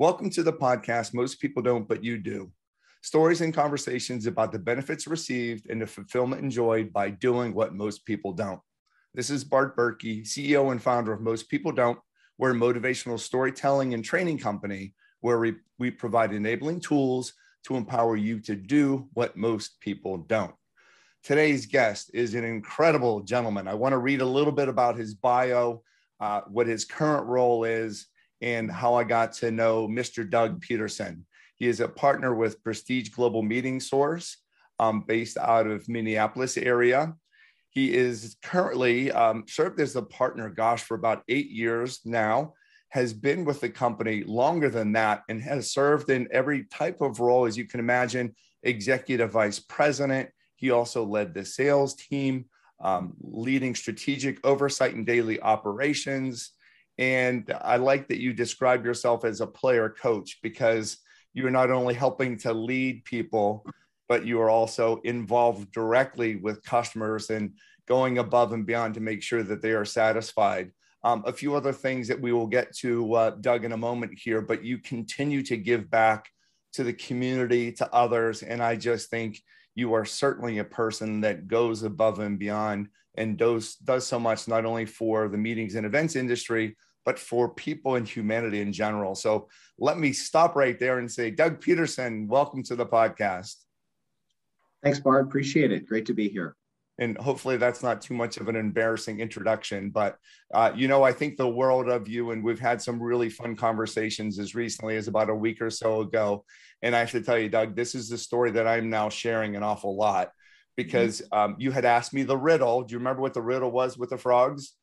Welcome to the podcast. Most people don't, but you do. Stories and conversations about the benefits received and the fulfillment enjoyed by doing what most people don't. This is Bart Berkey, CEO and founder of Most People Don't. We're a motivational storytelling and training company where we, we provide enabling tools to empower you to do what most people don't. Today's guest is an incredible gentleman. I want to read a little bit about his bio, uh, what his current role is, and how I got to know Mr. Doug Peterson. He is a partner with Prestige Global Meeting Source, um, based out of Minneapolis area. He is currently um, served as a partner, gosh, for about eight years now, has been with the company longer than that, and has served in every type of role, as you can imagine, executive vice president. He also led the sales team, um, leading strategic oversight and daily operations. And I like that you describe yourself as a player coach because you're not only helping to lead people, but you are also involved directly with customers and going above and beyond to make sure that they are satisfied. Um, a few other things that we will get to, uh, Doug, in a moment here, but you continue to give back to the community, to others. And I just think you are certainly a person that goes above and beyond and does, does so much not only for the meetings and events industry, but for people and humanity in general. So let me stop right there and say, Doug Peterson, welcome to the podcast. Thanks, Bart. Appreciate it. Great to be here. And hopefully that's not too much of an embarrassing introduction. But, uh, you know, I think the world of you, and we've had some really fun conversations as recently as about a week or so ago. And I have to tell you, Doug, this is the story that I'm now sharing an awful lot because um, you had asked me the riddle. Do you remember what the riddle was with the frogs?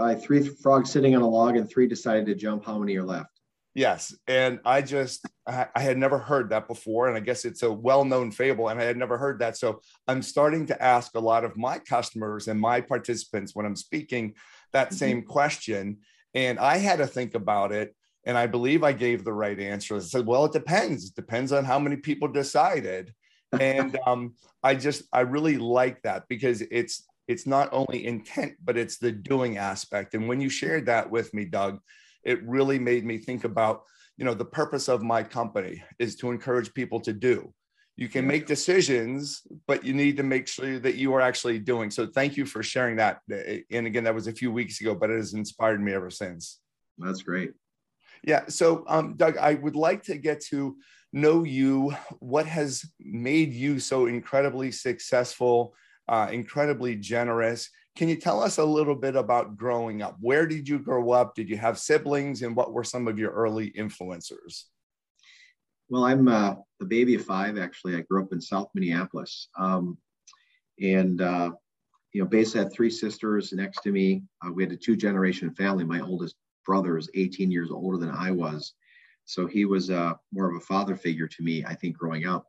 Uh, three frogs sitting on a log and three decided to jump. How many are left? Yes. And I just, I, I had never heard that before. And I guess it's a well known fable, and I had never heard that. So I'm starting to ask a lot of my customers and my participants when I'm speaking that mm-hmm. same question. And I had to think about it. And I believe I gave the right answer. I said, well, it depends. It depends on how many people decided. and um, I just, I really like that because it's it's not only intent, but it's the doing aspect. And when you shared that with me, Doug, it really made me think about, you know, the purpose of my company is to encourage people to do. You can make decisions, but you need to make sure that you are actually doing. So thank you for sharing that. And again, that was a few weeks ago, but it has inspired me ever since. That's great. Yeah. So, um, Doug, I would like to get to know you. What has made you so incredibly successful uh, incredibly generous. Can you tell us a little bit about growing up? Where did you grow up? Did you have siblings? And what were some of your early influencers? Well, I'm uh, the baby of five, actually. I grew up in South Minneapolis. Um, and, uh, you know, basically had three sisters next to me. Uh, we had a two generation family. My oldest brother is 18 years older than I was. So he was uh, more of a father figure to me, I think, growing up.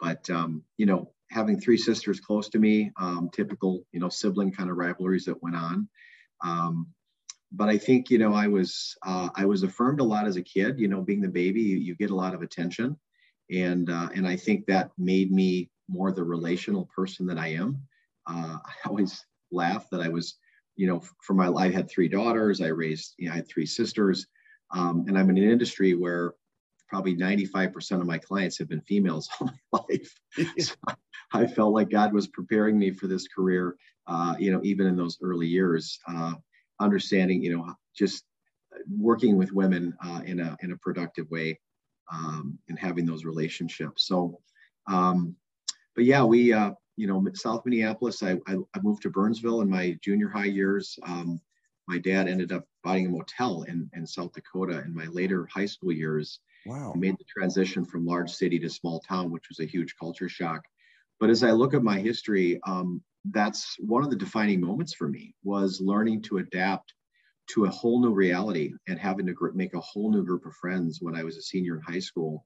But, um, you know, having three sisters close to me, um, typical, you know, sibling kind of rivalries that went on. Um, but I think, you know, I was, uh, I was affirmed a lot as a kid, you know, being the baby, you, you get a lot of attention. And, uh, and I think that made me more the relational person that I am. Uh, I always laugh that I was, you know, for my life, I had three daughters, I raised, you know, I had three sisters. Um, and I'm in an industry where probably 95% of my clients have been females all my life. so I felt like God was preparing me for this career, uh, you know, even in those early years, uh, understanding, you know, just working with women uh, in, a, in a productive way um, and having those relationships. So, um, but yeah, we, uh, you know, South Minneapolis, I, I, I, moved to Burnsville in my junior high years. Um, my dad ended up buying a motel in, in South Dakota in my later high school years. Wow. I made the transition from large city to small town, which was a huge culture shock. But as I look at my history, um, that's one of the defining moments for me was learning to adapt to a whole new reality and having to gr- make a whole new group of friends when I was a senior in high school.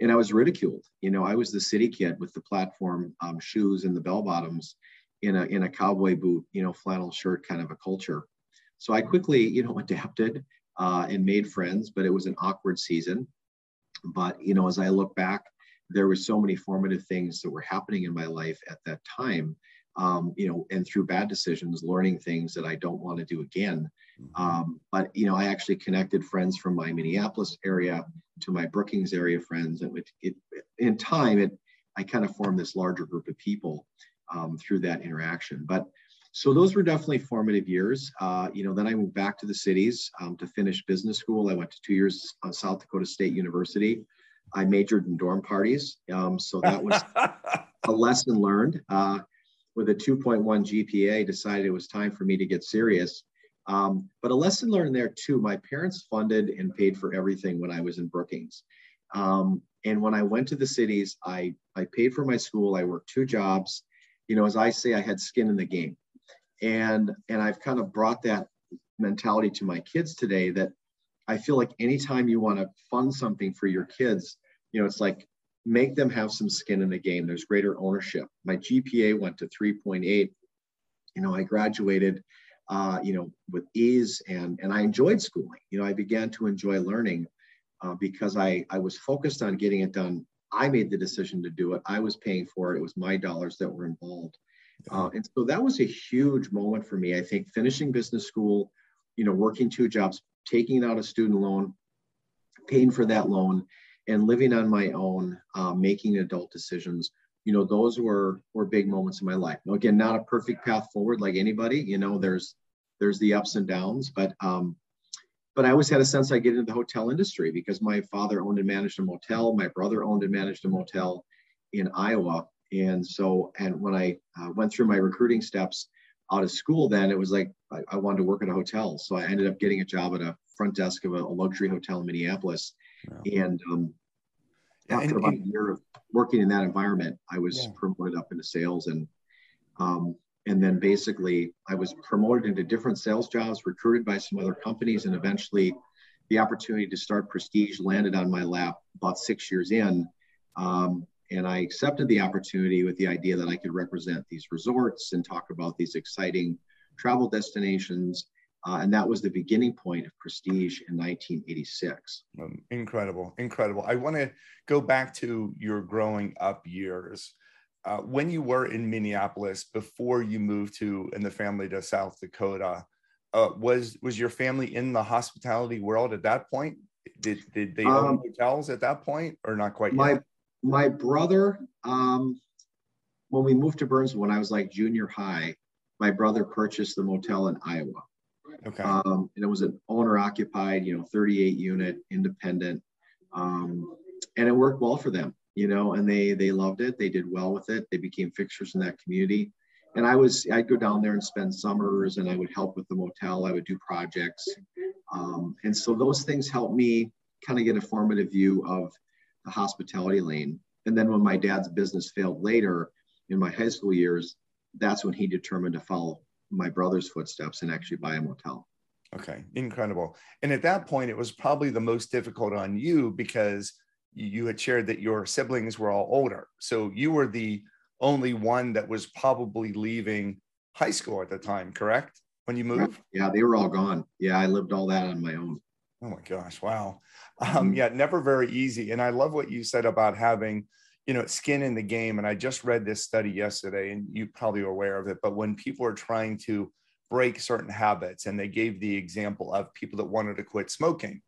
And I was ridiculed. You know, I was the city kid with the platform um, shoes and the bell bottoms in a, in a cowboy boot, you know, flannel shirt kind of a culture. So I quickly, you know, adapted uh, and made friends, but it was an awkward season. But, you know, as I look back, there were so many formative things that were happening in my life at that time um, you know and through bad decisions learning things that i don't want to do again Mm-hmm. Um, but you know, I actually connected friends from my Minneapolis area to my Brookings area friends, and it, it in time, it I kind of formed this larger group of people um, through that interaction. But so those were definitely formative years. Uh, you know, then I moved back to the cities um, to finish business school. I went to two years on South Dakota State University. I majored in dorm parties, um, so that was a lesson learned. Uh, with a 2.1 GPA, decided it was time for me to get serious. Um, but a lesson learned there too. My parents funded and paid for everything when I was in Brookings. Um, and when I went to the cities, I I paid for my school. I worked two jobs. You know, as I say, I had skin in the game, and and I've kind of brought that mentality to my kids today. That I feel like anytime you want to fund something for your kids, you know, it's like make them have some skin in the game. There's greater ownership. My GPA went to 3.8. You know, I graduated, uh, you know, with ease and, and I enjoyed schooling. You know, I began to enjoy learning uh, because I, I was focused on getting it done. I made the decision to do it. I was paying for it. It was my dollars that were involved. Uh, and so that was a huge moment for me. I think finishing business school, you know, working two jobs, taking out a student loan, paying for that loan, and living on my own, uh, making adult decisions, you know, those were were big moments in my life. Now, again, not a perfect path forward like anybody. You know, there's there's the ups and downs, but um, but I always had a sense I'd get into the hotel industry because my father owned and managed a motel. My brother owned and managed a motel in Iowa, and so and when I uh, went through my recruiting steps out of school, then it was like I, I, wanted to work at a hotel. So I ended up getting a job at a front desk of a, a luxury hotel in Minneapolis, and um, after and, about and, a year of working in that environment, I was yeah. promoted up into sales and um, and then basically I was promoted into different sales jobs, recruited by some other companies, and eventually the opportunity to start Prestige landed on my lap about six years in. Um, and I accepted the opportunity with the idea that I could represent these resorts and talk about these exciting travel destinations uh, and that was the beginning point of Prestige in 1986. Um, incredible, incredible. I want to go back to your growing up years. Uh, when you were in Minneapolis before you moved to and the family to South Dakota, uh, was was your family in the hospitality world at that point? Did did they own um, hotels at that point, or not quite? My yet? My brother, um, when we moved to Burnsville, when I was like junior high, my brother purchased the motel in Iowa. Okay. Um, and it was an owner occupied, you know, 38 unit independent. Um, and it worked well for them, you know, and they, they loved it. They did well with it. They became fixtures in that community. And I was, I'd go down there and spend summers and I would help with the motel. I would do projects. Um, and so those things helped me kind of get a formative view of the hospitality lane. And then when my dad's business failed later in my high school years, that's when he determined to follow my brother's footsteps and actually buy a motel. Okay, incredible. And at that point, it was probably the most difficult on you because you had shared that your siblings were all older. So you were the only one that was probably leaving high school at the time, correct? When you moved? Yeah, they were all gone. Yeah, I lived all that on my own. Oh my gosh, wow. Um, mm-hmm. yeah, never very easy. And I love what you said about having you know skin in the game and i just read this study yesterday and you probably are aware of it but when people are trying to break certain habits and they gave the example of people that wanted to quit smoking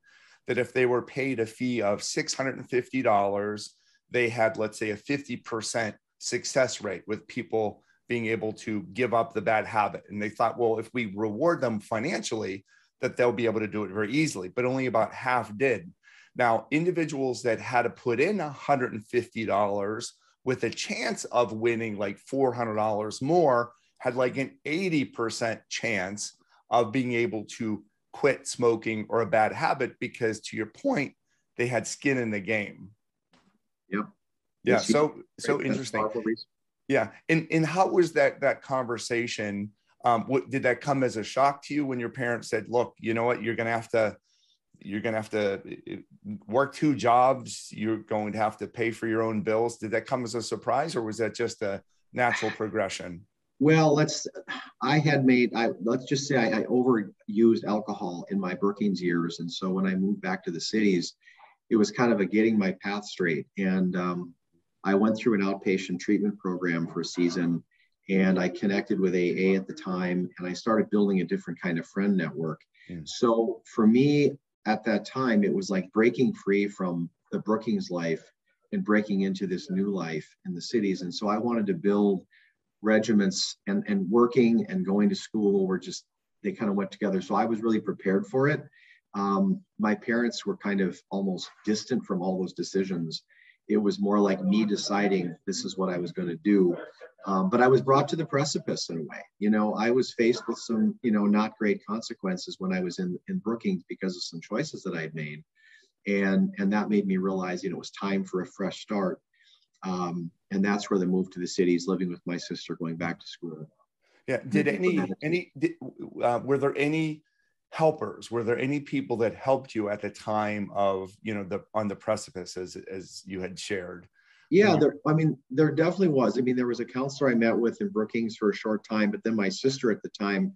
that if they were paid a fee of $650 they had let's say a 50% success rate with people being able to give up the bad habit and they thought well if we reward them financially that they'll be able to do it very easily but only about half did now, individuals that had to put in $150 with a chance of winning like $400 more had like an 80% chance of being able to quit smoking or a bad habit because to your point, they had skin in the game. Yep. Yeah. So, so interesting. Yeah. And, and how was that, that conversation? Um, what, did that come as a shock to you when your parents said, look, you know what, you're going to have to you're going to have to eh, work two jobs. You're going to have to pay for your own bills. Did that come as a surprise or was that just a natural progression? Well let's i had made i let's just say i, I overused alcohol in my brookings years. And so when i moved back to the cities it was kind of a getting my path straight. And um, i went through an outpatient treatment program for a season and i connected with aa at the time and i started building a different kind of friend network. So for me at that time, it was like breaking free from the Brookings life and breaking into this new life in the cities. And so I wanted to build regiments and, and working and going to school were just, they kind of went together. So I was really prepared for it. Um, my parents were kind of almost distant from all those decisions. It was more like me deciding this is what I was going to do. Um, but I was brought to the precipice in a way. You know, I was faced with some, you know, not great consequences when I was in, in Brookings because of some choices that I had made. And, and that made me realize, you know, it was time for a fresh start. Um, and that's where the move to the cities, living with my sister, going back to school. Yeah. Did any, any, did, uh, were there any helpers were there any people that helped you at the time of you know the on the precipice as as you had shared yeah there i mean there definitely was i mean there was a counselor i met with in brookings for a short time but then my sister at the time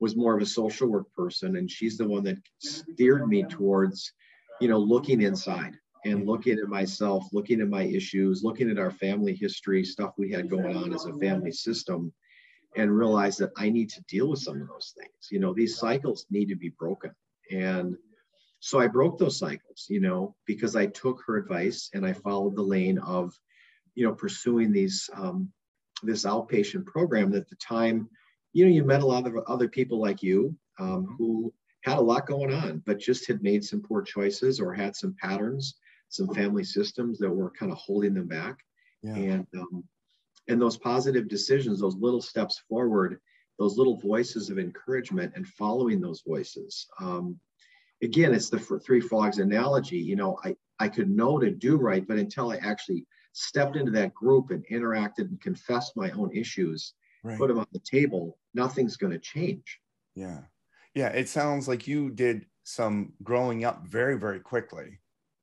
was more of a social work person and she's the one that steered me towards you know looking inside and looking at myself looking at my issues looking at our family history stuff we had going on as a family system and realize that I need to deal with some of those things. You know, these cycles need to be broken. And so I broke those cycles, you know, because I took her advice and I followed the lane of, you know, pursuing these um, this outpatient program that at the time, you know, you met a lot of other people like you um, mm-hmm. who had a lot going on, but just had made some poor choices or had some patterns, some family systems that were kind of holding them back. Yeah. And um, and those positive decisions those little steps forward those little voices of encouragement and following those voices um, again it's the three frogs analogy you know i i could know to do right but until i actually stepped into that group and interacted and confessed my own issues right. put them on the table nothing's going to change. Yeah. Yeah it sounds like you did some growing up very very quickly.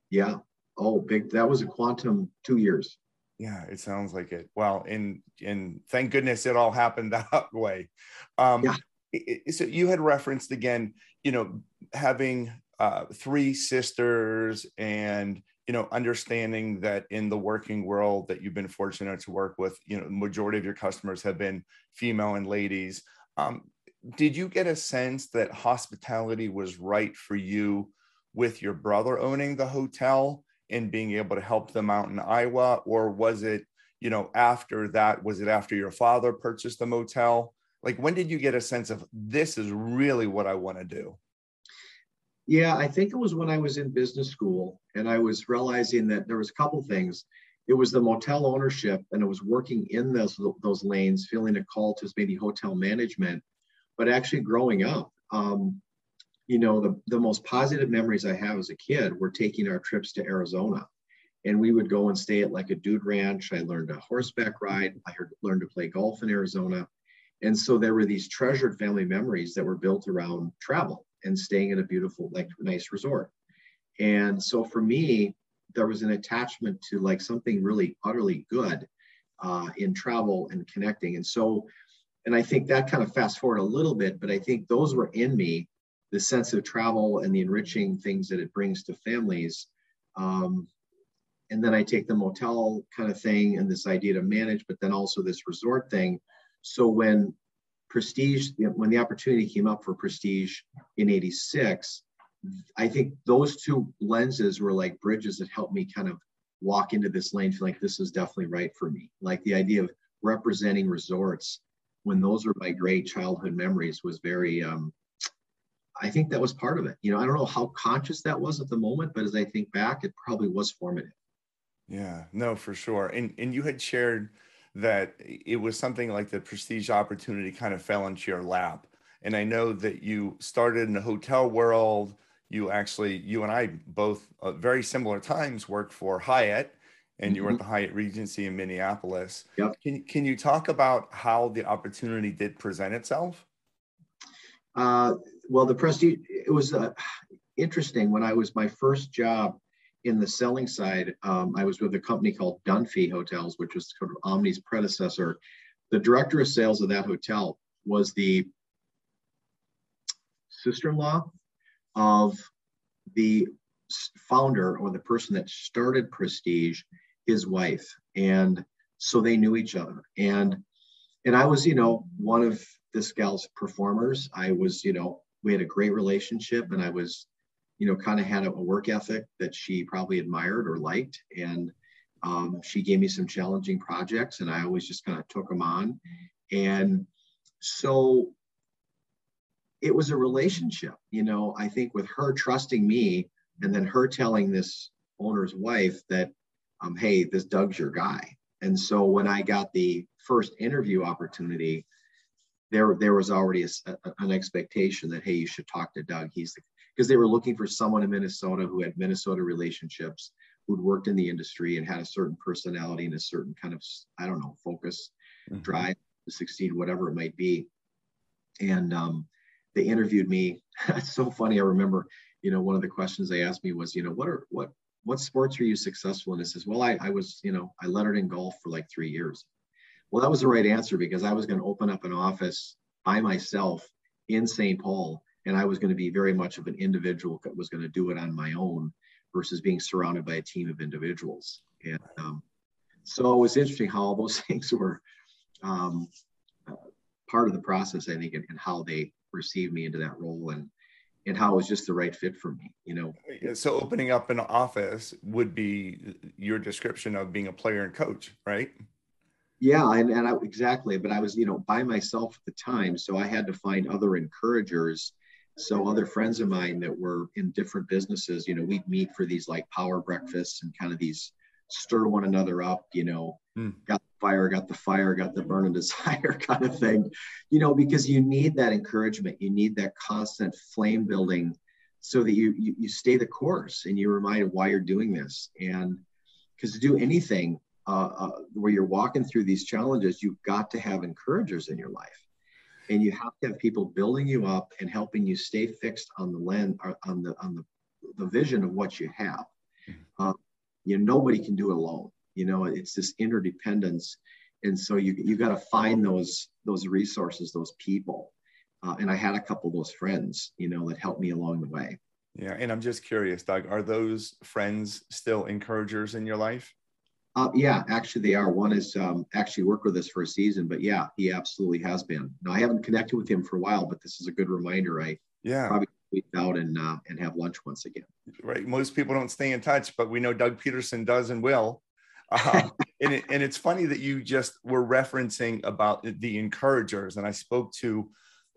Yeah. Oh big that was a quantum two years. Yeah it sounds like it. Well and and thank goodness it all happened that way. Um yeah. It, so you had referenced again you know having uh, three sisters and you know understanding that in the working world that you've been fortunate to work with you know majority of your customers have been female and ladies um, did you get a sense that hospitality was right for you with your brother owning the hotel and being able to help them out in Iowa? Or was it, you know, after that, was it after your father purchased the motel? Like, when did you get a sense of this is really what I want to do? Yeah, I think it was when I was in business school and I was realizing that there was a couple things. It was the motel ownership and it was working in those, those lanes, feeling a call to maybe hotel management, but actually growing up. Um, you know, the, the most positive memories I have as a kid were taking our trips to Arizona. And we would go and stay at like a dude ranch. I learned a horseback ride. I learned to play golf in Arizona. And so there were these treasured family memories that were built around travel and staying at a beautiful, like nice resort. And so for me, there was an attachment to like something really utterly good uh, in travel and connecting. And so, and I think that kind of fast forward a little bit, but I think those were in me the sense of travel and the enriching things that it brings to families. Um, and then I take the motel kind of thing and this idea to manage, but then also this resort thing. So when Prestige, when the opportunity came up for Prestige in 86, I think those two lenses were like bridges that helped me kind of walk into this lane, feel like this is definitely right for me. Like the idea of representing resorts when those were my great childhood memories was very um, I think that was part of it. You know, I don't know how conscious that was at the moment, but as I think back, it probably was formative. Yeah, no, for sure. And and you had shared that it was something like the prestige opportunity kind of fell into your lap. And I know that you started in the hotel world. You actually, you and I both uh, very similar times worked for Hyatt, and mm-hmm. you were at mm-hmm. the Hyatt Regency in Minneapolis. Yep. Can can you talk about how the opportunity did present itself? Uh, well, the prestige, it was uh, interesting when I was my first job in the selling side. Um, I was with a company called Dunfey Hotels, which was sort of Omni's predecessor. The director of sales of that hotel was the sister-in-law of the founder or the person that started Prestige, his wife, and so they knew each other. And and I was, you know, one of this gal's performers. I was, you know, we had a great relationship, and I was, you know, kind of had a, work ethic that she probably admired or liked, and um, she gave me some challenging projects, and I always just kind of took them on, and so it was a relationship. You know, I think with her trusting me, and then her telling this owner's wife that, um, hey, this Doug's your guy. And so when I got the first interview opportunity, there there was already a, a, an expectation that hey, you should talk to Doug. He's the because they were looking for someone in Minnesota who had Minnesota relationships, who'd worked in the industry and had a certain personality and a certain kind of I don't know focus, mm-hmm. drive to succeed, whatever it might be. And um, they interviewed me. it's so funny. I remember, you know, one of the questions they asked me was, you know, what are what what sports are you successful in? I says, well, I, I was, you know, I lettered in golf for like three years. Well, that was the right answer because I was going to open up an office by myself in St. Paul, and I was going to be very much of an individual that was going to do it on my own versus being surrounded by a team of individuals. And um, so it was interesting how all those things were um, uh, part of the process, I think, and, and how they received me into that role and and how it was just the right fit for me you know so opening up an office would be your description of being a player and coach right yeah and, and I, exactly but i was you know by myself at the time so i had to find other encouragers so other friends of mine that were in different businesses you know we'd meet for these like power breakfasts and kind of these stir one another up you know mm. got the fire got the fire got the burning desire kind of thing. You know because you need that encouragement you need that constant flame building so that you you, you stay the course and you're reminded why you're doing this. And because to do anything uh, uh, where you're walking through these challenges you've got to have encouragers in your life and you have to have people building you up and helping you stay fixed on the lens on the on the, the vision of what you have. Mm-hmm. uh, you know nobody can do it alone. You know it's this interdependence. And so you you got to find those those resources those people. Uh, and i had a couple of those friends you know that helped me along the way. Yeah and i'm just curious doug are those friends still encouragers in your life uh, yeah actually they are one is um, actually worked with us for a season but yeah he absolutely has been now i haven't connected with him for a while but this is a good reminder i yeah probably out and uh, and have lunch once again. Right. Most people don't stay in touch, but we know Doug Peterson does and will. Uh, and, it, and it's funny that you just were referencing about the encouragers. And I spoke to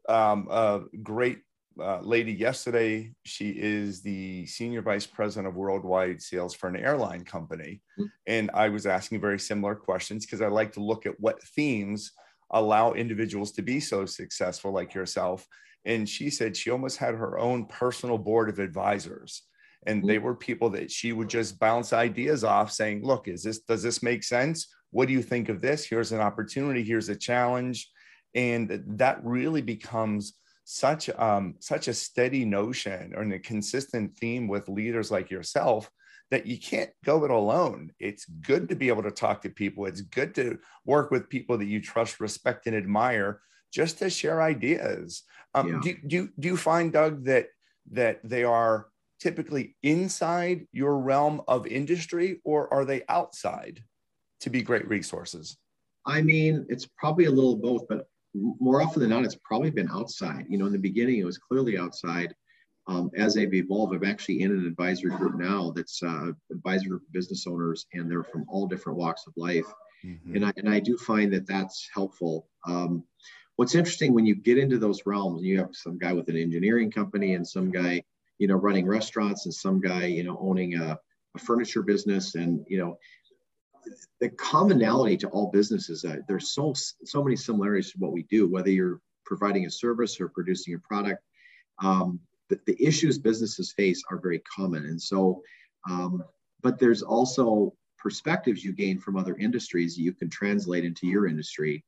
um, a great uh, lady yesterday. She is the senior vice president of worldwide sales for an airline company. Mm-hmm. And I was asking very similar questions because I like to look at what themes allow individuals to be so successful like yourself and she said she almost had her own personal board of advisors and they mm. were people that she would just bounce ideas off saying look is this does this make sense what do you think of this here's an opportunity here's a challenge and that really becomes such um, such a steady notion or a consistent theme with leaders like yourself that you can't go it alone. It's good to be able to talk to people. It's good to work with people that you trust, respect, and admire just to share ideas. Um, yeah. do, do, do you find, Doug, that that they are typically inside your realm of industry or are they outside to be great resources? I mean, it's probably a little both, but more often than not, it's probably been outside. You know, in the beginning, it was clearly outside. Um, as they've evolved, I'm actually in an advisory group now that's uh, advisory group of business owners, and they're from all different walks of life. Mm-hmm. And I and I do find that that's helpful. Um, what's interesting when you get into those realms, you have some guy with an engineering company and some guy, you know, running restaurants and some guy, you know, owning a, a furniture business and, you know, the commonality to all businesses, uh, there's so, so many similarities to what we do, whether you're providing a service or producing a product. Um, the, the issues businesses face are very common. And so, um, but there's also perspectives you gain from other industries you can translate into your industry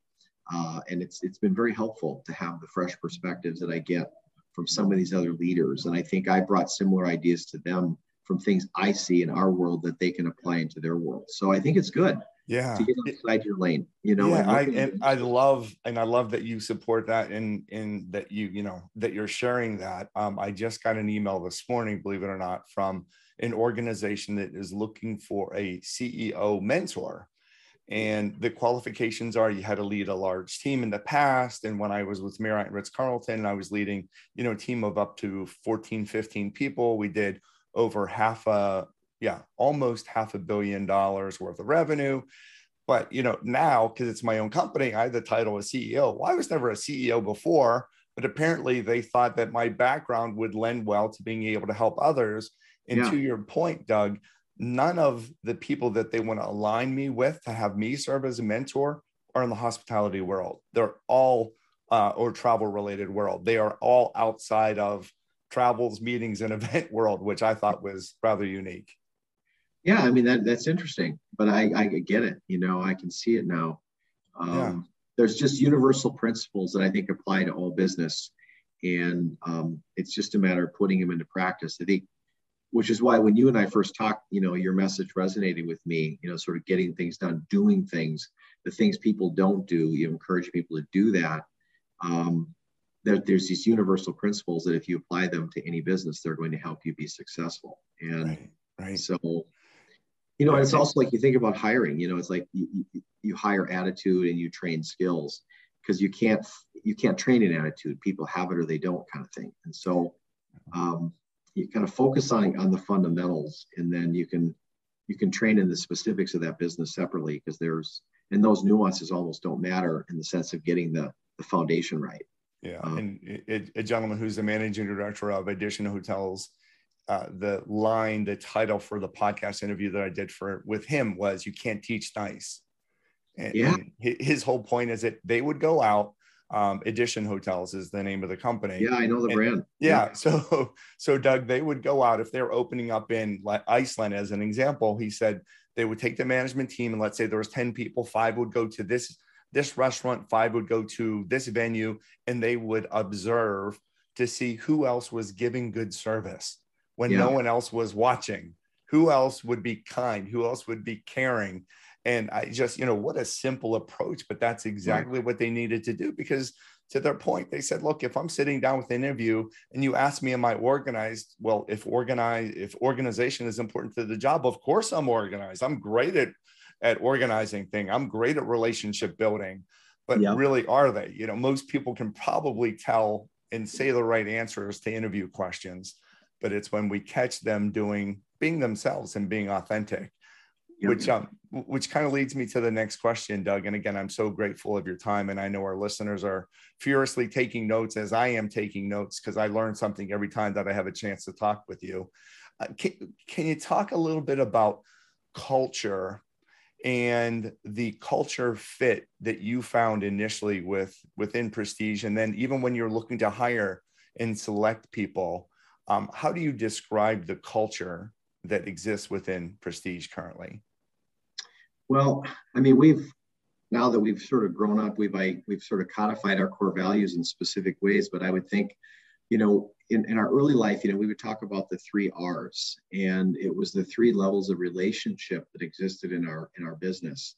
uh, and it's it's been very helpful to have the fresh perspectives that I get from some of these other leaders. And I think I brought similar ideas to them from things I see in our world that they can apply into their world. So I think it's good. Yeah. To get outside your lane, you know. Yeah, I and I love and I love that you support that and and that you, you know, that you're sharing that. Um, I just got an email this morning, believe it or not, from an organization that is looking for a CEO mentor And the qualifications are you had to lead a large team in the past. And when I was with Marriott Ritz Carlton, I was leading, you know, a team of up to 14, 15 people. We did over half a, yeah, almost half a billion dollars worth of revenue. But, you know, now because it's my own company, I have the title of CEO. Well, I was never a CEO before, but apparently they thought that my background would lend well to being able to help others. And yeah. to your point, Doug, none of the people that they want to align me with to have me serve as a mentor are in the hospitality world. They're all uh, or travel related world. They are all outside of travels, meetings, and event world, which I thought was rather unique. Yeah, I mean that that's interesting, but I I get it. You know, I can see it now. Um, yeah. There's just universal principles that I think apply to all business, and um, it's just a matter of putting them into practice. I think which is why when you and I first talked, you know, your message resonated with me, you know, sort of getting things done, doing things, the things people don't do, you encourage people to do that. Um, there, there's these universal principles that if you apply them to any business, they're going to help you be successful. And right, right. so, you know, it's also like you think about hiring, you know, it's like you, you, you hire attitude and you train skills because you can't, you can't train an attitude. People have it or they don't kind of thing. And so, um, you kind of focus on on the fundamentals and then you can you can train in the specifics of that business separately because there's and those nuances almost don't matter in the sense of getting the the foundation right yeah um, and it, a gentleman who's the managing director of Edition hotels uh, the line the title for the podcast interview that i did for with him was you can't teach nice and, yeah. and his whole point is that they would go out um, Edition Hotels is the name of the company. Yeah, I know the and, brand. Yeah, yeah, so so Doug, they would go out if they're opening up in Iceland as an example. He said they would take the management team and let's say there was ten people, five would go to this this restaurant, five would go to this venue, and they would observe to see who else was giving good service when yeah. no one else was watching. Who else would be kind? Who else would be caring? And I just, you know, what a simple approach, but that's exactly right. what they needed to do because to their point, they said, look, if I'm sitting down with an interview and you ask me, am I organized? Well, if organized if organization is important to the job, of course I'm organized. I'm great at at organizing thing. I'm great at relationship building, but yeah. really are they? You know, most people can probably tell and say the right answers to interview questions, but it's when we catch them doing being themselves and being authentic which um which kind of leads me to the next question doug and again i'm so grateful of your time and i know our listeners are furiously taking notes as i am taking notes because i learn something every time that i have a chance to talk with you uh, can, can you talk a little bit about culture and the culture fit that you found initially with within prestige and then even when you're looking to hire and select people um, how do you describe the culture that exists within prestige currently well, I mean, we've now that we've sort of grown up, we've I, we've sort of codified our core values in specific ways. But I would think, you know, in, in our early life, you know, we would talk about the three R's, and it was the three levels of relationship that existed in our in our business.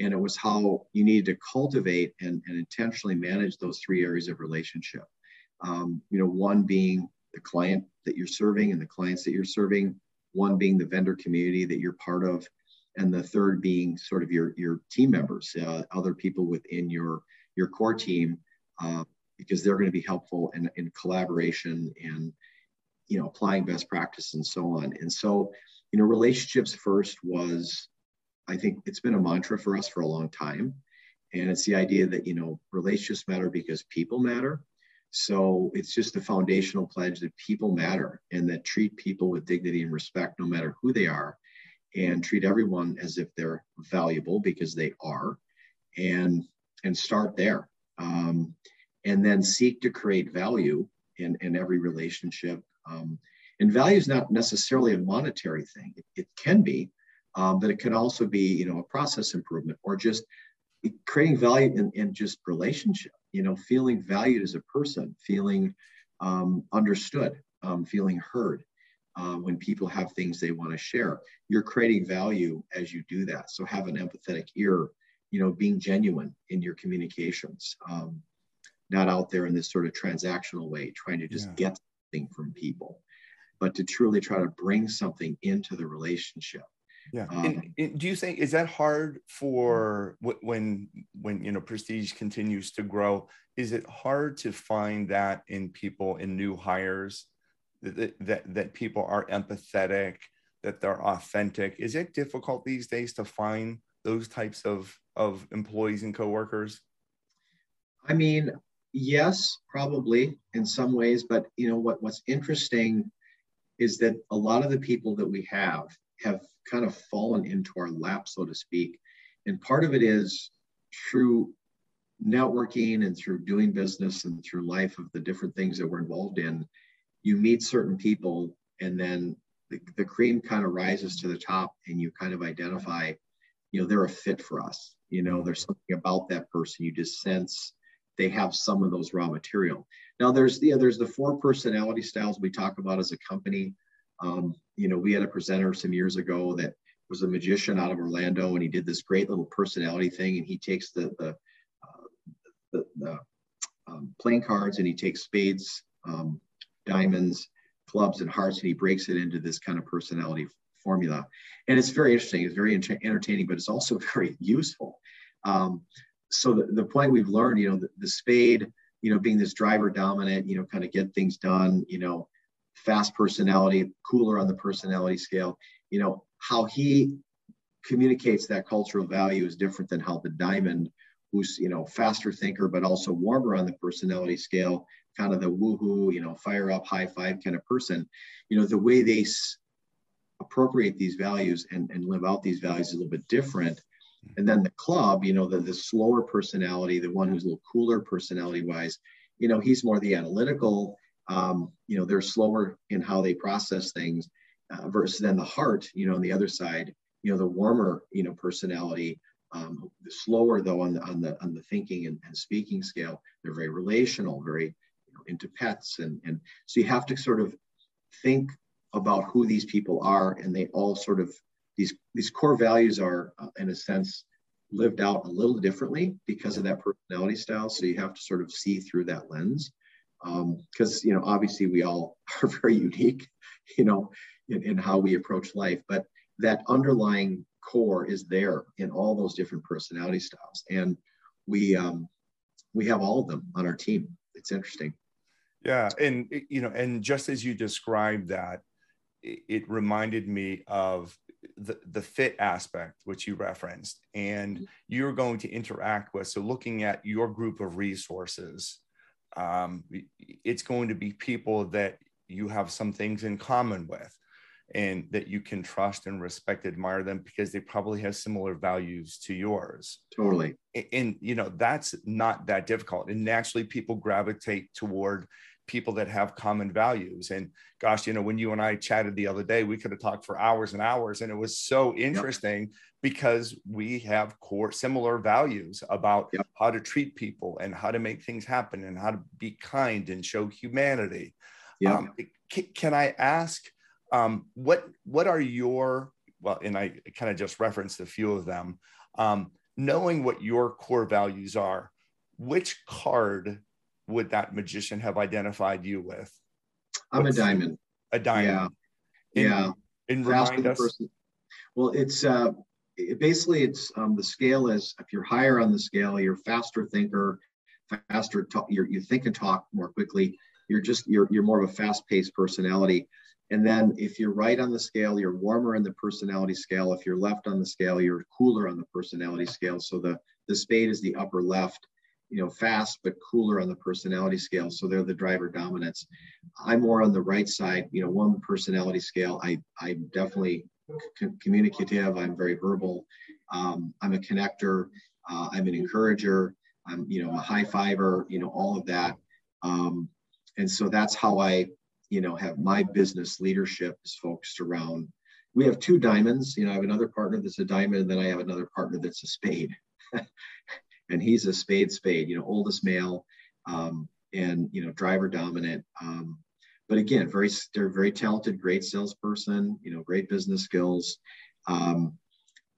And it was how you needed to cultivate and, and intentionally manage those three areas of relationship. Um, you know, one being the client that you're serving and the clients that you're serving, one being the vendor community that you're part of, and the third being sort of your your team members, uh, other people within your your core team, uh, because they're going to be helpful in, in collaboration and you know applying best practice and so on. And so, you know, relationships first was, I think it's been a mantra for us for a long time, and it's the idea that you know relationships matter because people matter. So it's just a foundational pledge that people matter and that treat people with dignity and respect, no matter who they are and treat everyone as if they're valuable because they are and and start there um, and then seek to create value in, in every relationship um, and value is not necessarily a monetary thing it, it can be um, but it can also be you know a process improvement or just creating value in, in just relationship you know feeling valued as a person feeling um, understood um, feeling heard uh, when people have things they want to share. You're creating value as you do that. So have an empathetic ear, you know, being genuine in your communications, um, not out there in this sort of transactional way, trying to just yeah. get something from people, but to truly try to bring something into the relationship. Yeah. Um, and, and do you think is that hard for when when you know prestige continues to grow? Is it hard to find that in people in new hires that that, that people are empathetic, that they're authentic? Is it difficult these days to find those types of of employees and coworkers? I mean, yes, probably in some ways, but you know what what's interesting is that a lot of the people that we have have kind of fallen into our lap, so to speak. And part of it is through networking and through doing business and through life of the different things that we're involved in, you meet certain people and then the, the cream kind of rises to the top and you kind of identify, you know, they're a fit for us. You know, there's something about that person you just sense they have some of those raw material. Now there's yeah, there's the four personality styles we talk about as a company. Um, you know, we had a presenter some years ago that was a magician out of Orlando, and he did this great little personality thing. And he takes the the uh, the, the um, playing cards, and he takes spades, um, diamonds, clubs, and hearts, and he breaks it into this kind of personality formula. And it's very interesting. It's very entertaining, but it's also very useful. Um, so the, the point we've learned, you know, the, the spade, you know, being this driver dominant, you know, kind of get things done, you know, fast personality, cooler on the personality scale, you know, how he communicates that cultural value is different than how the diamond, who's, you know, faster thinker, but also warmer on the personality scale, kind of the woohoo, you know, fire up, high five kind of person, you know, the way they s- appropriate these values and, and live out these values is a little bit different. And then the club, you know, the, the slower personality, the one who's a little cooler personality wise, you know, he's more the analytical, um, you know, they're slower in how they process things uh, versus then the heart, you know, on the other side, you know, the warmer, you know, personality, um, the slower though on the on the on the thinking and, and speaking scale. They're very relational, very you know, into pets, and and so you have to sort of think about who these people are, and they all sort of these these core values are uh, in a sense lived out a little differently because of that personality style. So you have to sort of see through that lens because um, you know obviously we all are very unique you know in, in how we approach life but that underlying core is there in all those different personality styles. And we um, we have all of them on our team. It's interesting. Yeah and you know and just as you described that it reminded me of the, the fit aspect which you referenced and mm-hmm. you're going to interact with so looking at your group of resources um, it's going to be people that you have some things in common with and that you can trust and respect admire them because they probably have similar values to yours. Totally. And, and you know that's not that difficult. And naturally people gravitate toward people that have common values. And gosh, you know, when you and I chatted the other day, we could have talked for hours and hours. And it was so interesting yep. because we have core similar values about yep. how to treat people and how to make things happen and how to be kind and show humanity. Yeah. Um, can, can, I ask um, what what are your well, and I kind of just referenced a few of them. Um, knowing what your core values are, which card would that magician have identified you with? I'm What's, a diamond. A diamond. Yeah. yeah. And remind us. Person. Well, it's uh, it, basically it's um, the scale is if you're higher on the scale, you're faster thinker, faster talk, you're, you think and talk more quickly. You're just you're you're more of a fast-paced personality. And then if you're right on the scale, you're warmer in the personality scale. If you're left on the scale, you're cooler on the personality scale. So the the spade is the upper left you know, fast but cooler on the personality scale. So they're the driver dominance. I'm more on the right side, you know, one personality scale. I, I'm definitely c- communicative. I'm very verbal. Um, I'm a connector. Uh, I'm an encourager. I'm, you know, a high fiver, you know, all of that. Um, and so that's how I, you know, have my business leadership is focused around. We have two diamonds. You know, I have another partner that's a diamond, and then I have another partner that's a spade. and he's a spade spade, you know, oldest male, um, and you know, driver dominant. Um, but again, very they're very talented, great salesperson, you know, great business skills. Um,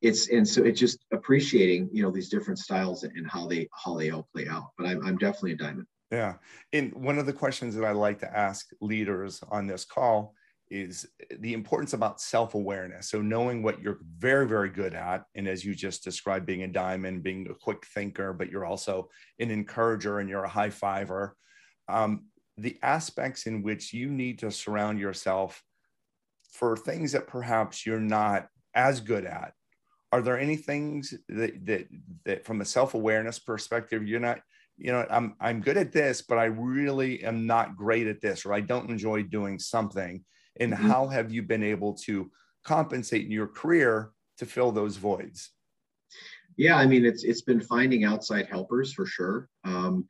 it's and so it's just appreciating you know these different styles and how they how they all play out. But I'm I'm definitely a diamond. Yeah, and one of the questions that I like to ask leaders on this call is the importance about self-awareness. So knowing what you're very very good at and as you just described being a diamond being a quick thinker but you're also an encourager and you're a high fiver um, the aspects in which you need to surround yourself for things that perhaps you're not as good at. Are there any things that that that from a self-awareness perspective you're not you know i'm i'm good at this but i really am not great at this or i don't enjoy doing something and mm-hmm. how have you been able to compensate in your career to fill those voids? Yeah i mean it's it's been finding outside helpers for sure. Um,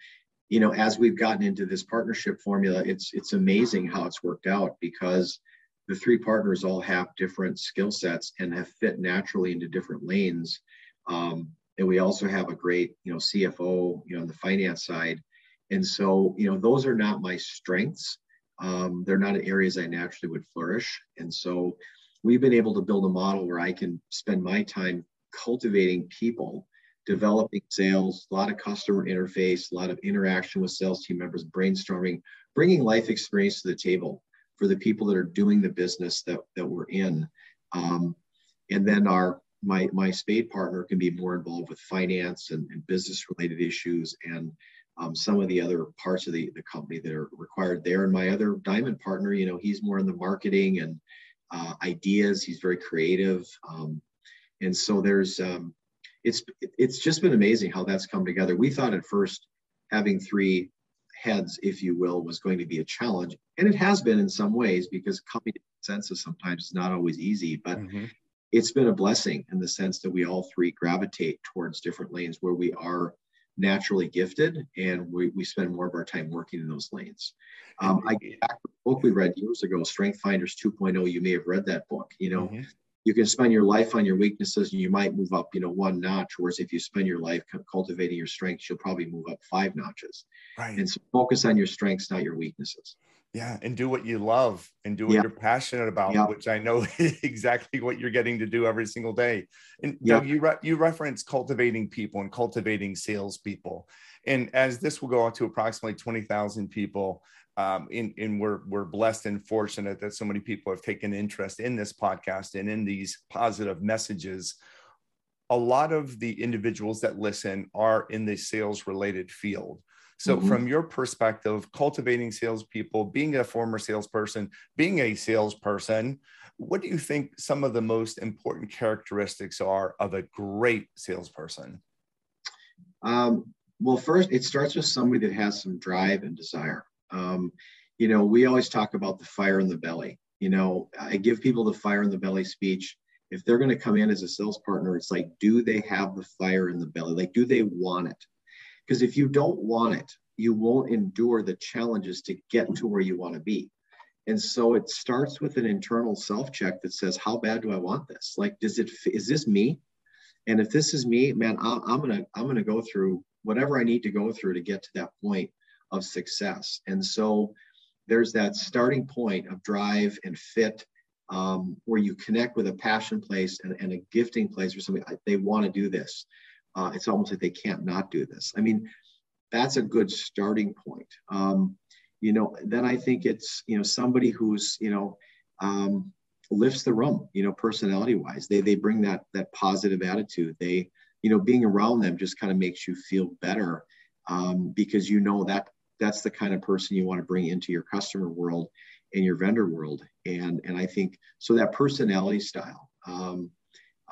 you know as we've gotten into this partnership formula it's it's amazing how it's worked out because the three partners all have different skill sets and have fit naturally into different lanes. Um, and we also have a great you know cfo you know on the finance side. And so you know those are not my strengths um, they're not areas i naturally would flourish. And so we've been able to build a model where i can spend my time cultivating people developing sales a lot of customer interface a lot of interaction with sales team members brainstorming bringing life experience to the table for the people that are doing the business that, that we're in. Um, and then our my my spade partner can be more involved with finance and, and business related issues and um, some of the other parts of the, the company that are required there. And my other diamond partner you know he's more in the marketing and uh, ideas. He's very creative um, and so there's um, it's it's just been amazing how that's come together. We thought at first having three heads if you will was going to be a challenge and it has been in some ways because coming to consensus sometimes is not always easy but mm-hmm. it's been a blessing in the sense that we all three gravitate towards different lanes where we are naturally gifted and we, we spend more of our time working in those lanes. Um, I back the book we read years ago, Strength Finders 2.0. You may have read that book. You know, mm-hmm. you can spend your life on your weaknesses and you might move up, you know, one notch. Whereas if you spend your life cultivating your strengths, you'll probably move up five notches. Right. And so focus on your strengths, not your weaknesses. Yeah, and do what you love and do what you're passionate about, which I know exactly what you're getting to do every single day. And Doug, you re- you reference cultivating people and cultivating salespeople, and as this will go out to approximately twenty thousand people, um, in, in we're we're blessed and fortunate that so many people have taken interest in this podcast and in these positive messages. A lot of the individuals that listen are in the sales related field. So, mm-hmm. from your perspective, cultivating salespeople, being a former salesperson, being a salesperson, what do you think some of the most important characteristics are of a great salesperson? Um, well, first, it starts with somebody that has some drive and desire. Um, you know, we always talk about the fire in the belly. You know, I give people the fire in the belly speech. If they're going to come in as a sales partner, it's like, do they have the fire in the belly? Like, do they want it? Because if you don't want it, you won't endure the challenges to get to where you want to be. And so it starts with an internal self check that says, how bad do I want this? Like, does it, is this me? And if this is me, man, I'm, I'm going to, I'm going to go through whatever I need to go through to get to that point of success. And so there's that starting point of drive and fit um, where you connect with a passion place and, and a gifting place where somebody, they want to do this uh, it's almost like they can't not do this. I mean, that's a good starting point. Um, you know, then I think it's you know somebody who's you know um, lifts the room. You know, personality wise, they they bring that that positive attitude. They you know being around them just kind of makes you feel better um, because you know that that's the kind of person you want to bring into your customer world and your vendor world. And and I think so that personality style. Um,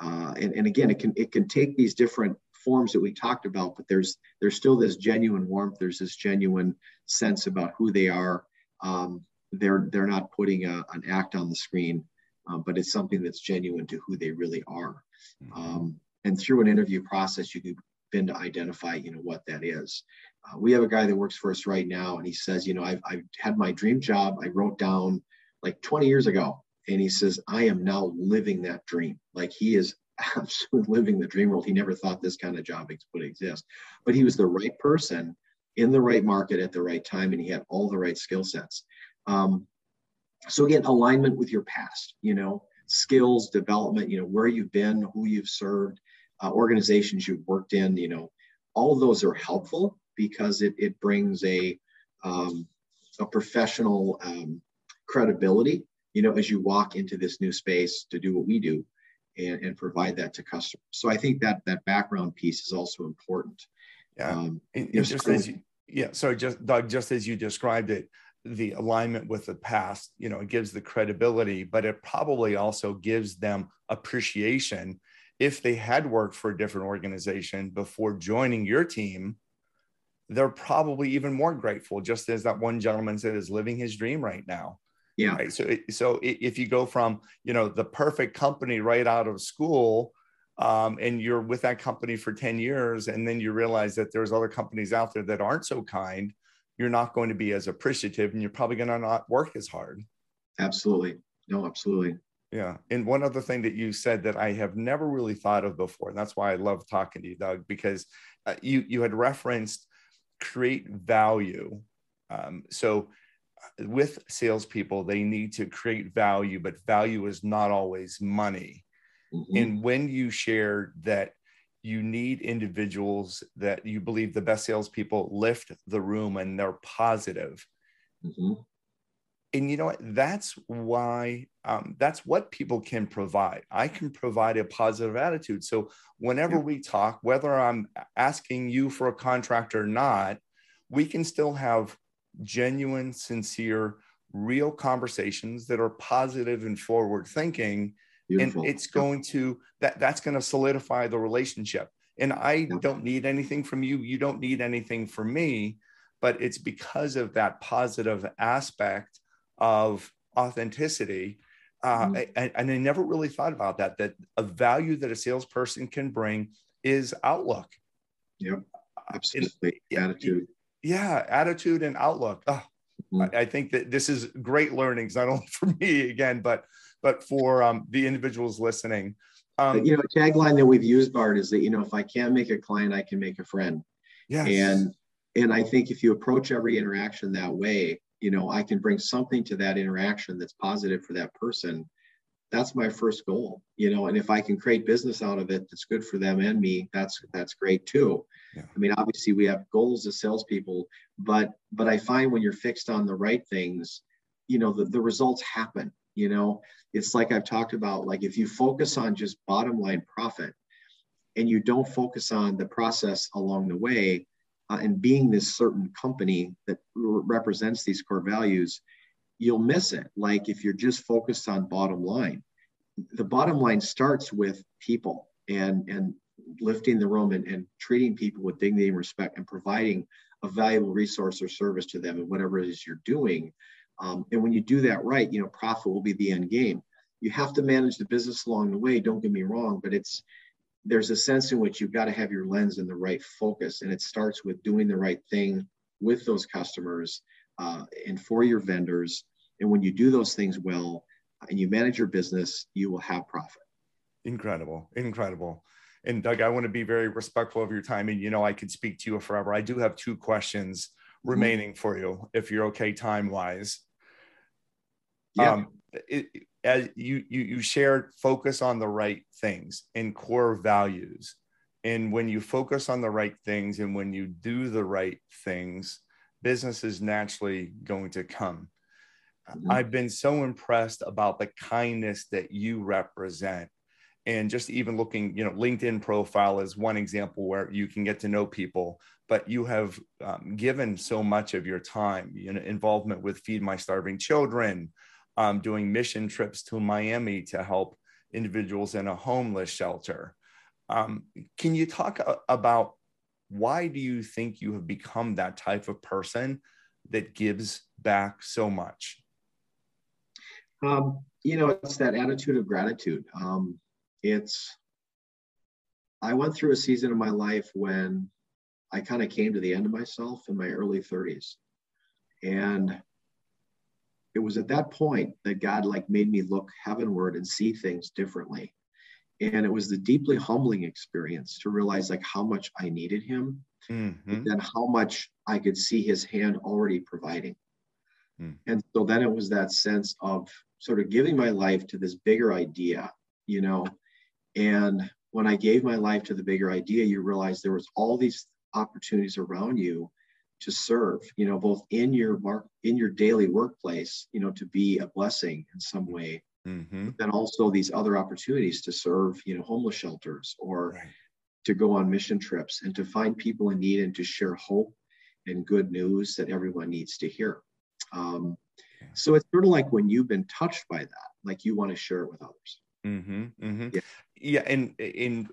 uh, and, and again, it can it can take these different forms that we talked about, but there's there's still this genuine warmth. There's this genuine sense about who they are. Um, they're they're not putting a, an act on the screen, um, but it's something that's genuine to who they really are. Mm-hmm. Um, and through an interview process, you can begin to identify, you know, what that is. Uh, we have a guy that works for us right now, and he says, you know, I've I've had my dream job. I wrote down like 20 years ago, and he says, I am now living that dream. Like he is absolutely living the dream world. He never thought this kind of job would exist, but he was the right person in the right market at the right time, and he had all the right skill sets. Um, so again, alignment with your past, you know, skills development, you know, where you've been, who you've served, uh, organizations you've worked in, you know, all those are helpful because it it brings a um, a professional um, credibility you know, as you walk into this new space to do what we do and, and provide that to customers. So I think that that background piece is also important. Yeah. Um, and, and just as you, yeah. So just Doug, just as you described it, the alignment with the past, you know, it gives the credibility, but it probably also gives them appreciation. If they had worked for a different organization before joining your team, they're probably even more grateful, just as that one gentleman said is living his dream right now. Yeah. Right? So, so if you go from, you know, the perfect company right out of school, um, and you're with that company for 10 years, and then you realize that there's other companies out there that aren't so kind, you're not going to be as appreciative and you're probably going to not work as hard. Absolutely. No, absolutely. Yeah. And one other thing that you said that I have never really thought of before, and that's why I love talking to you, Doug, because uh, you, you had referenced create value. Um, so with salespeople, they need to create value, but value is not always money. Mm-hmm. And when you shared that you need individuals that you believe the best salespeople lift the room and they're positive. Mm-hmm. And you know what? That's why, um, that's what people can provide. I can provide a positive attitude. So whenever yeah. we talk, whether I'm asking you for a contract or not, we can still have genuine, sincere, real conversations that are positive and forward thinking Beautiful. and it's going to that that's going to solidify the relationship. And i don't need anything from you. You don't need anything from me. But it's because of that positive aspect of authenticity uh, mm-hmm. and, and i never really thought about that that a value that a salesperson can bring is outlook. Yep. Absolutely. it, attitude yeah attitude and outlook oh, mm-hmm. I, I think that this is great learnings not only for me again but but for um, the individuals listening. Um, you know, a tagline that we've used, Bart, is that you know, if I can't make a client, I can make a friend. Yeah. And and I think if you approach every interaction that way, you know, I can bring something to that interaction that's positive for that person. That's my first goal, you know. And if I can create business out of it that's good for them and me, that's that's great too. Yeah. I mean, obviously we have goals as salespeople, but but I find when you're fixed on the right things, you know, the, the results happen you know it's like i've talked about like if you focus on just bottom line profit and you don't focus on the process along the way uh, and being this certain company that represents these core values you'll miss it like if you're just focused on bottom line the bottom line starts with people and and lifting the room and, and treating people with dignity and respect and providing a valuable resource or service to them and whatever it is you're doing um, and when you do that right, you know, profit will be the end game. You have to manage the business along the way. Don't get me wrong, but it's there's a sense in which you've got to have your lens and the right focus, and it starts with doing the right thing with those customers uh, and for your vendors. And when you do those things well and you manage your business, you will have profit. Incredible, incredible. And Doug, I want to be very respectful of your time. And you know, I could speak to you forever. I do have two questions Mm-hmm. remaining for you if you're okay time wise. Yeah. Um, it, as you, you you shared focus on the right things and core values and when you focus on the right things and when you do the right things business is naturally going to come. Mm-hmm. i've been so impressed about the kindness that you represent. And just even looking you know linkedin profile is one example where you can get to know people but you have um, given so much of your time you know involvement with feed my starving children um, doing mission trips to miami to help individuals in a homeless shelter. Um, can you talk a- about why do you think you have become that type of person that gives back so much um, you know it's that attitude of gratitude um, it's I went through a season of my life when I kind of came to the end of myself in my early 30s. And it was at that point that God like made me look heavenward and see things differently. And it was the deeply humbling experience to realize like how much I needed him mm-hmm. and then how much I could see his hand already providing. Mm. And so then it was that sense of sort of giving my life to this bigger idea, you know, and when I gave my life to the bigger idea, you realize there was all these opportunities around you to serve, you know, both in your mark in your daily workplace, you know, to be a blessing in some way. Mm-hmm. But then also these other opportunities to serve, you know, homeless shelters or right. to go on mission trips and to find people in need and to share hope and good news that everyone needs to hear. Um, so it's sort of like when you've been touched by that, like you want to share it with others. Mm-hmm, mm-hmm. Yeah. yeah, and in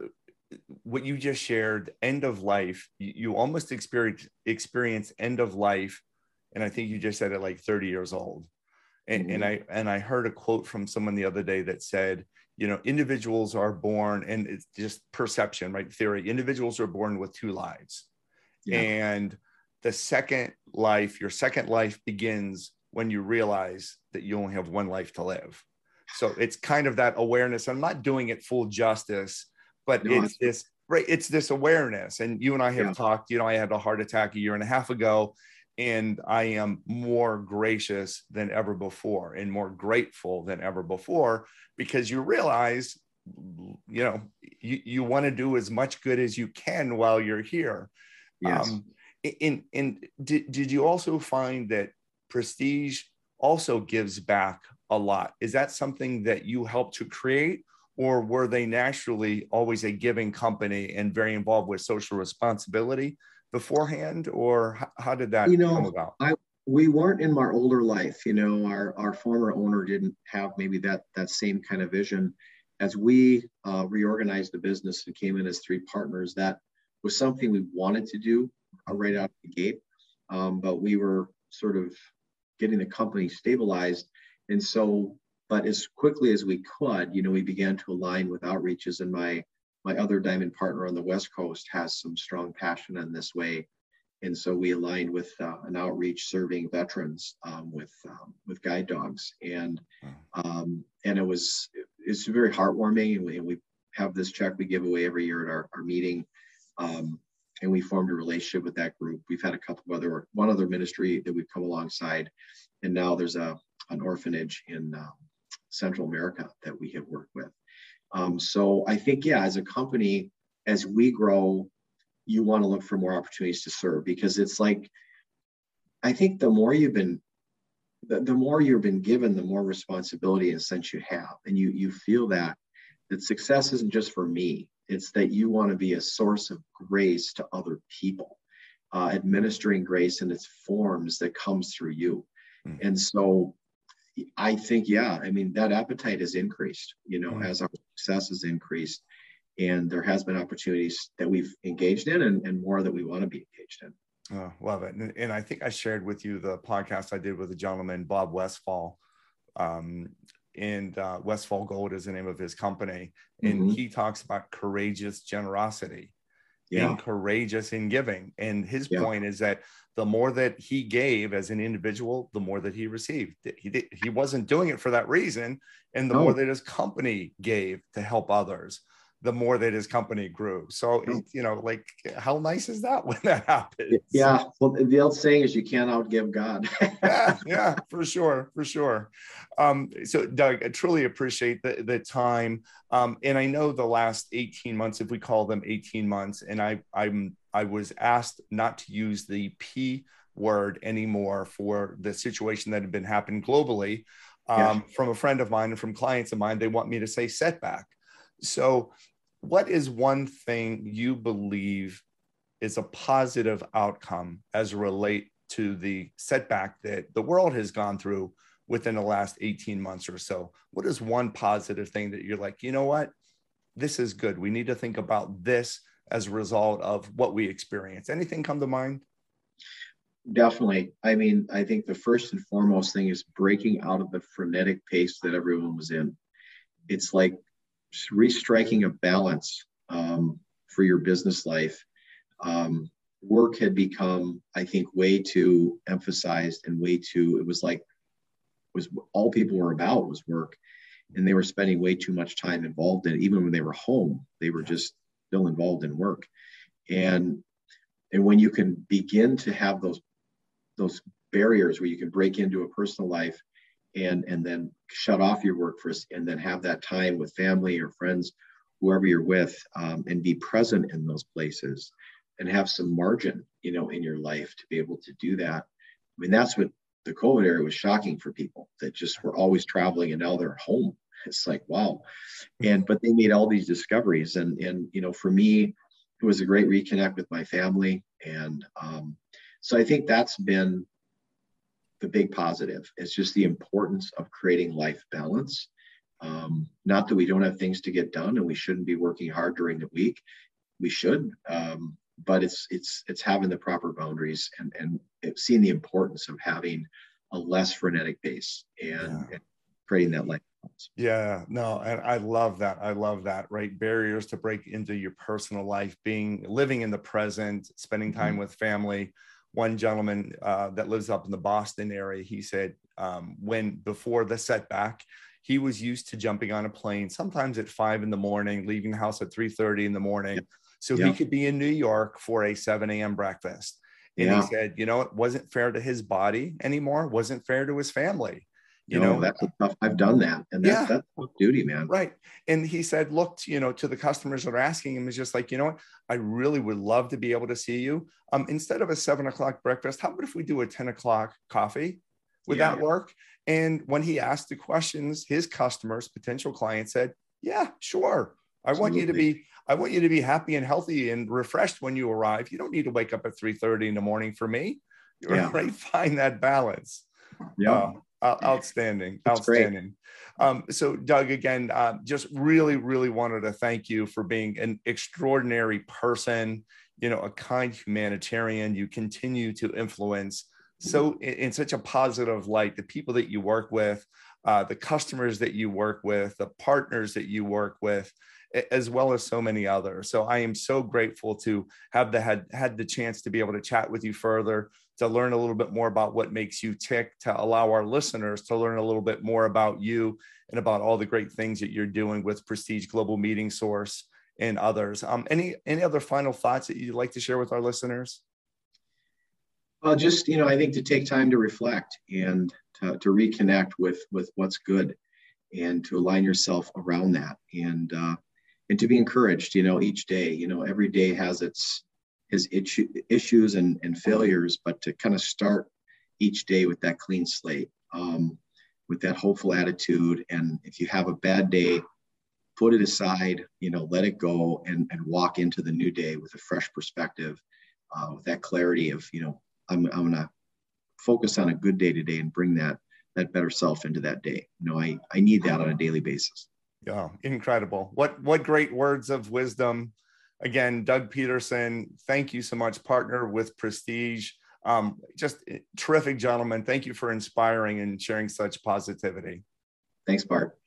what you just shared, end of life, you, you almost experience experience end of life, and I think you just said it like 30 years old. And, mm-hmm. and I and I heard a quote from someone the other day that said, you know, individuals are born, and it's just perception, right? Theory. Individuals are born with two lives, yeah. and the second life, your second life begins when you realize that you only have one life to live. So it's kind of that awareness. I'm not doing it full justice, but no, it's this right. It's this awareness. And you and I have yeah. talked. You know, I had a heart attack a year and a half ago, and I am more gracious than ever before and more grateful than ever before because you realize, you know, you, you want to do as much good as you can while you're here. Yes. Um, in in did, did you also find that prestige also gives back a lot is that something that you helped to create or were they naturally always a giving company and very involved with social responsibility beforehand or how, how did that you know, come about I, we weren't in our older life you know our, our former owner didn't have maybe that that same kind of vision as we uh, reorganized the business and came in as three partners that was something we wanted to do uh, right out of the gate. Um, but we were sort of getting the company stabilized. And so, but as quickly as we could, you know, we began to align with outreaches and my my other diamond partner on the West Coast has some strong passion in this way. And so we aligned with uh, an outreach serving veterans um, with um, with guide dogs, and um, and it was it's very heartwarming. And we, and we, have this check we give away every year at our, our meeting, um, and we formed a relationship with that group. We've had a couple of other, one other ministry that we've come alongside, and now there's a an orphanage in um, Central America that we have worked with. Um, so I think, yeah, as a company, as we grow, you want to look for more opportunities to serve because it's like, I think the more you've been, the, the more you've been given, the more responsibility and sense you have, and you you feel that that success isn't just for me it's that you want to be a source of grace to other people, uh, administering grace in its forms that comes through you. Mm-hmm. And so I think, yeah, I mean, that appetite has increased, you know, mm-hmm. as our success has increased. And there has been opportunities that we've engaged in and, and more that we want to be engaged in. Oh, love it. And, and, I think I shared with you the podcast I did with a gentleman, Bob Westfall. Um, and uh, Westfall Gold is the name of his company, and mm-hmm. he talks about courageous generosity, yeah. being courageous in giving. And his yeah. point is that the more that he gave as an individual, the more that he received. He did, he wasn't doing it for that reason, and the more that his company gave to help others, the more that his company grew. So, you know, like how nice is that when that happens? Yeah. Well, the old saying is you can't outgive God. yeah, yeah, for sure, for sure. Um, so, Doug, I truly appreciate the, the time. Um, and I know the last 18 months, if we call them 18 months, and I, I'm, I was asked not to use the P word anymore for the situation that had been happening globally. Um, yeah. From a friend of mine and from clients of mine, they want me to say setback. So, what is one thing you believe is a positive outcome as relate to the setback that the world has gone through within the last 18 months or so? What is one positive thing that you're like, you know what? This is good. We need to think about this as a result of what we experience. Anything come to mind? Definitely. I mean, I think the first and foremost thing is breaking out of the frenetic pace that everyone was in. It's like restriking a balance um, for your business life. Um, work had become, I think, way too emphasized and way too. It was like was all people were about was work, and they were spending way too much time involved in it. Even when they were home, they were just still involved in work, and and when you can begin to have those those barriers where you can break into a personal life and and then shut off your work for and then have that time with family or friends whoever you're with um, and be present in those places and have some margin, you know, in your life to be able to do that. I mean, that's what the COVID era was shocking for people that just were always traveling and now they're home. It's like, wow. And, but they made all these discoveries. And, and, you know, for me, it was a great reconnect with my family. And um, so I think that's been the big positive. It's just the importance of creating life balance. Um, not that we don't have things to get done and we shouldn't be working hard during the week. We should. Um, but it's it's it's having the proper boundaries and and seeing the importance of having a less frenetic pace and, yeah. and creating that life yeah no and i love that i love that right barriers to break into your personal life being living in the present spending time mm-hmm. with family one gentleman uh, that lives up in the boston area he said um, when before the setback he was used to jumping on a plane sometimes at five in the morning leaving the house at 3.30 in the morning so yeah. he could be in New York for a 7 a.m. breakfast. And yeah. he said, you know, it wasn't fair to his body anymore, wasn't fair to his family. You no, know, that's tough. I've done that. And that's, yeah. that's duty, man. Right. And he said, look, you know, to the customers that are asking him, is just like, you know what? I really would love to be able to see you. Um, instead of a seven o'clock breakfast, how about if we do a 10 o'clock coffee? Would yeah. that work? And when he asked the questions, his customers, potential clients said, yeah, sure. I Absolutely. want you to be I want you to be happy and healthy and refreshed when you arrive. You don't need to wake up at 3:30 in the morning for me. You're yeah. right. Find that balance. Yeah. Uh, outstanding. That's outstanding. Um, so, Doug, again, uh, just really, really wanted to thank you for being an extraordinary person, you know, a kind humanitarian. You continue to influence so in, in such a positive light the people that you work with, uh, the customers that you work with, the partners that you work with as well as so many others. So I am so grateful to have the had had the chance to be able to chat with you further, to learn a little bit more about what makes you tick, to allow our listeners to learn a little bit more about you and about all the great things that you're doing with Prestige Global Meeting Source and others. Um, any any other final thoughts that you'd like to share with our listeners? Well, just you know, I think to take time to reflect and to, to reconnect with with what's good, and to align yourself around that. And uh, and to be encouraged you know each day you know every day has its his issue, issues and, and failures but to kind of start each day with that clean slate um, with that hopeful attitude. And if you have a bad day put it aside you know let it go and, and walk into the new day with a fresh perspective uh, with that clarity of you know i'm, I'm to focus on a good day today and bring that that better self into that day. You know i i need that on a daily basis yeah, incredible. What what great words of wisdom. Again, Doug Peterson, thank you so much, partner with Prestige. Um, just terrific gentleman. Thank you for inspiring and sharing such positivity. Thanks, Bart.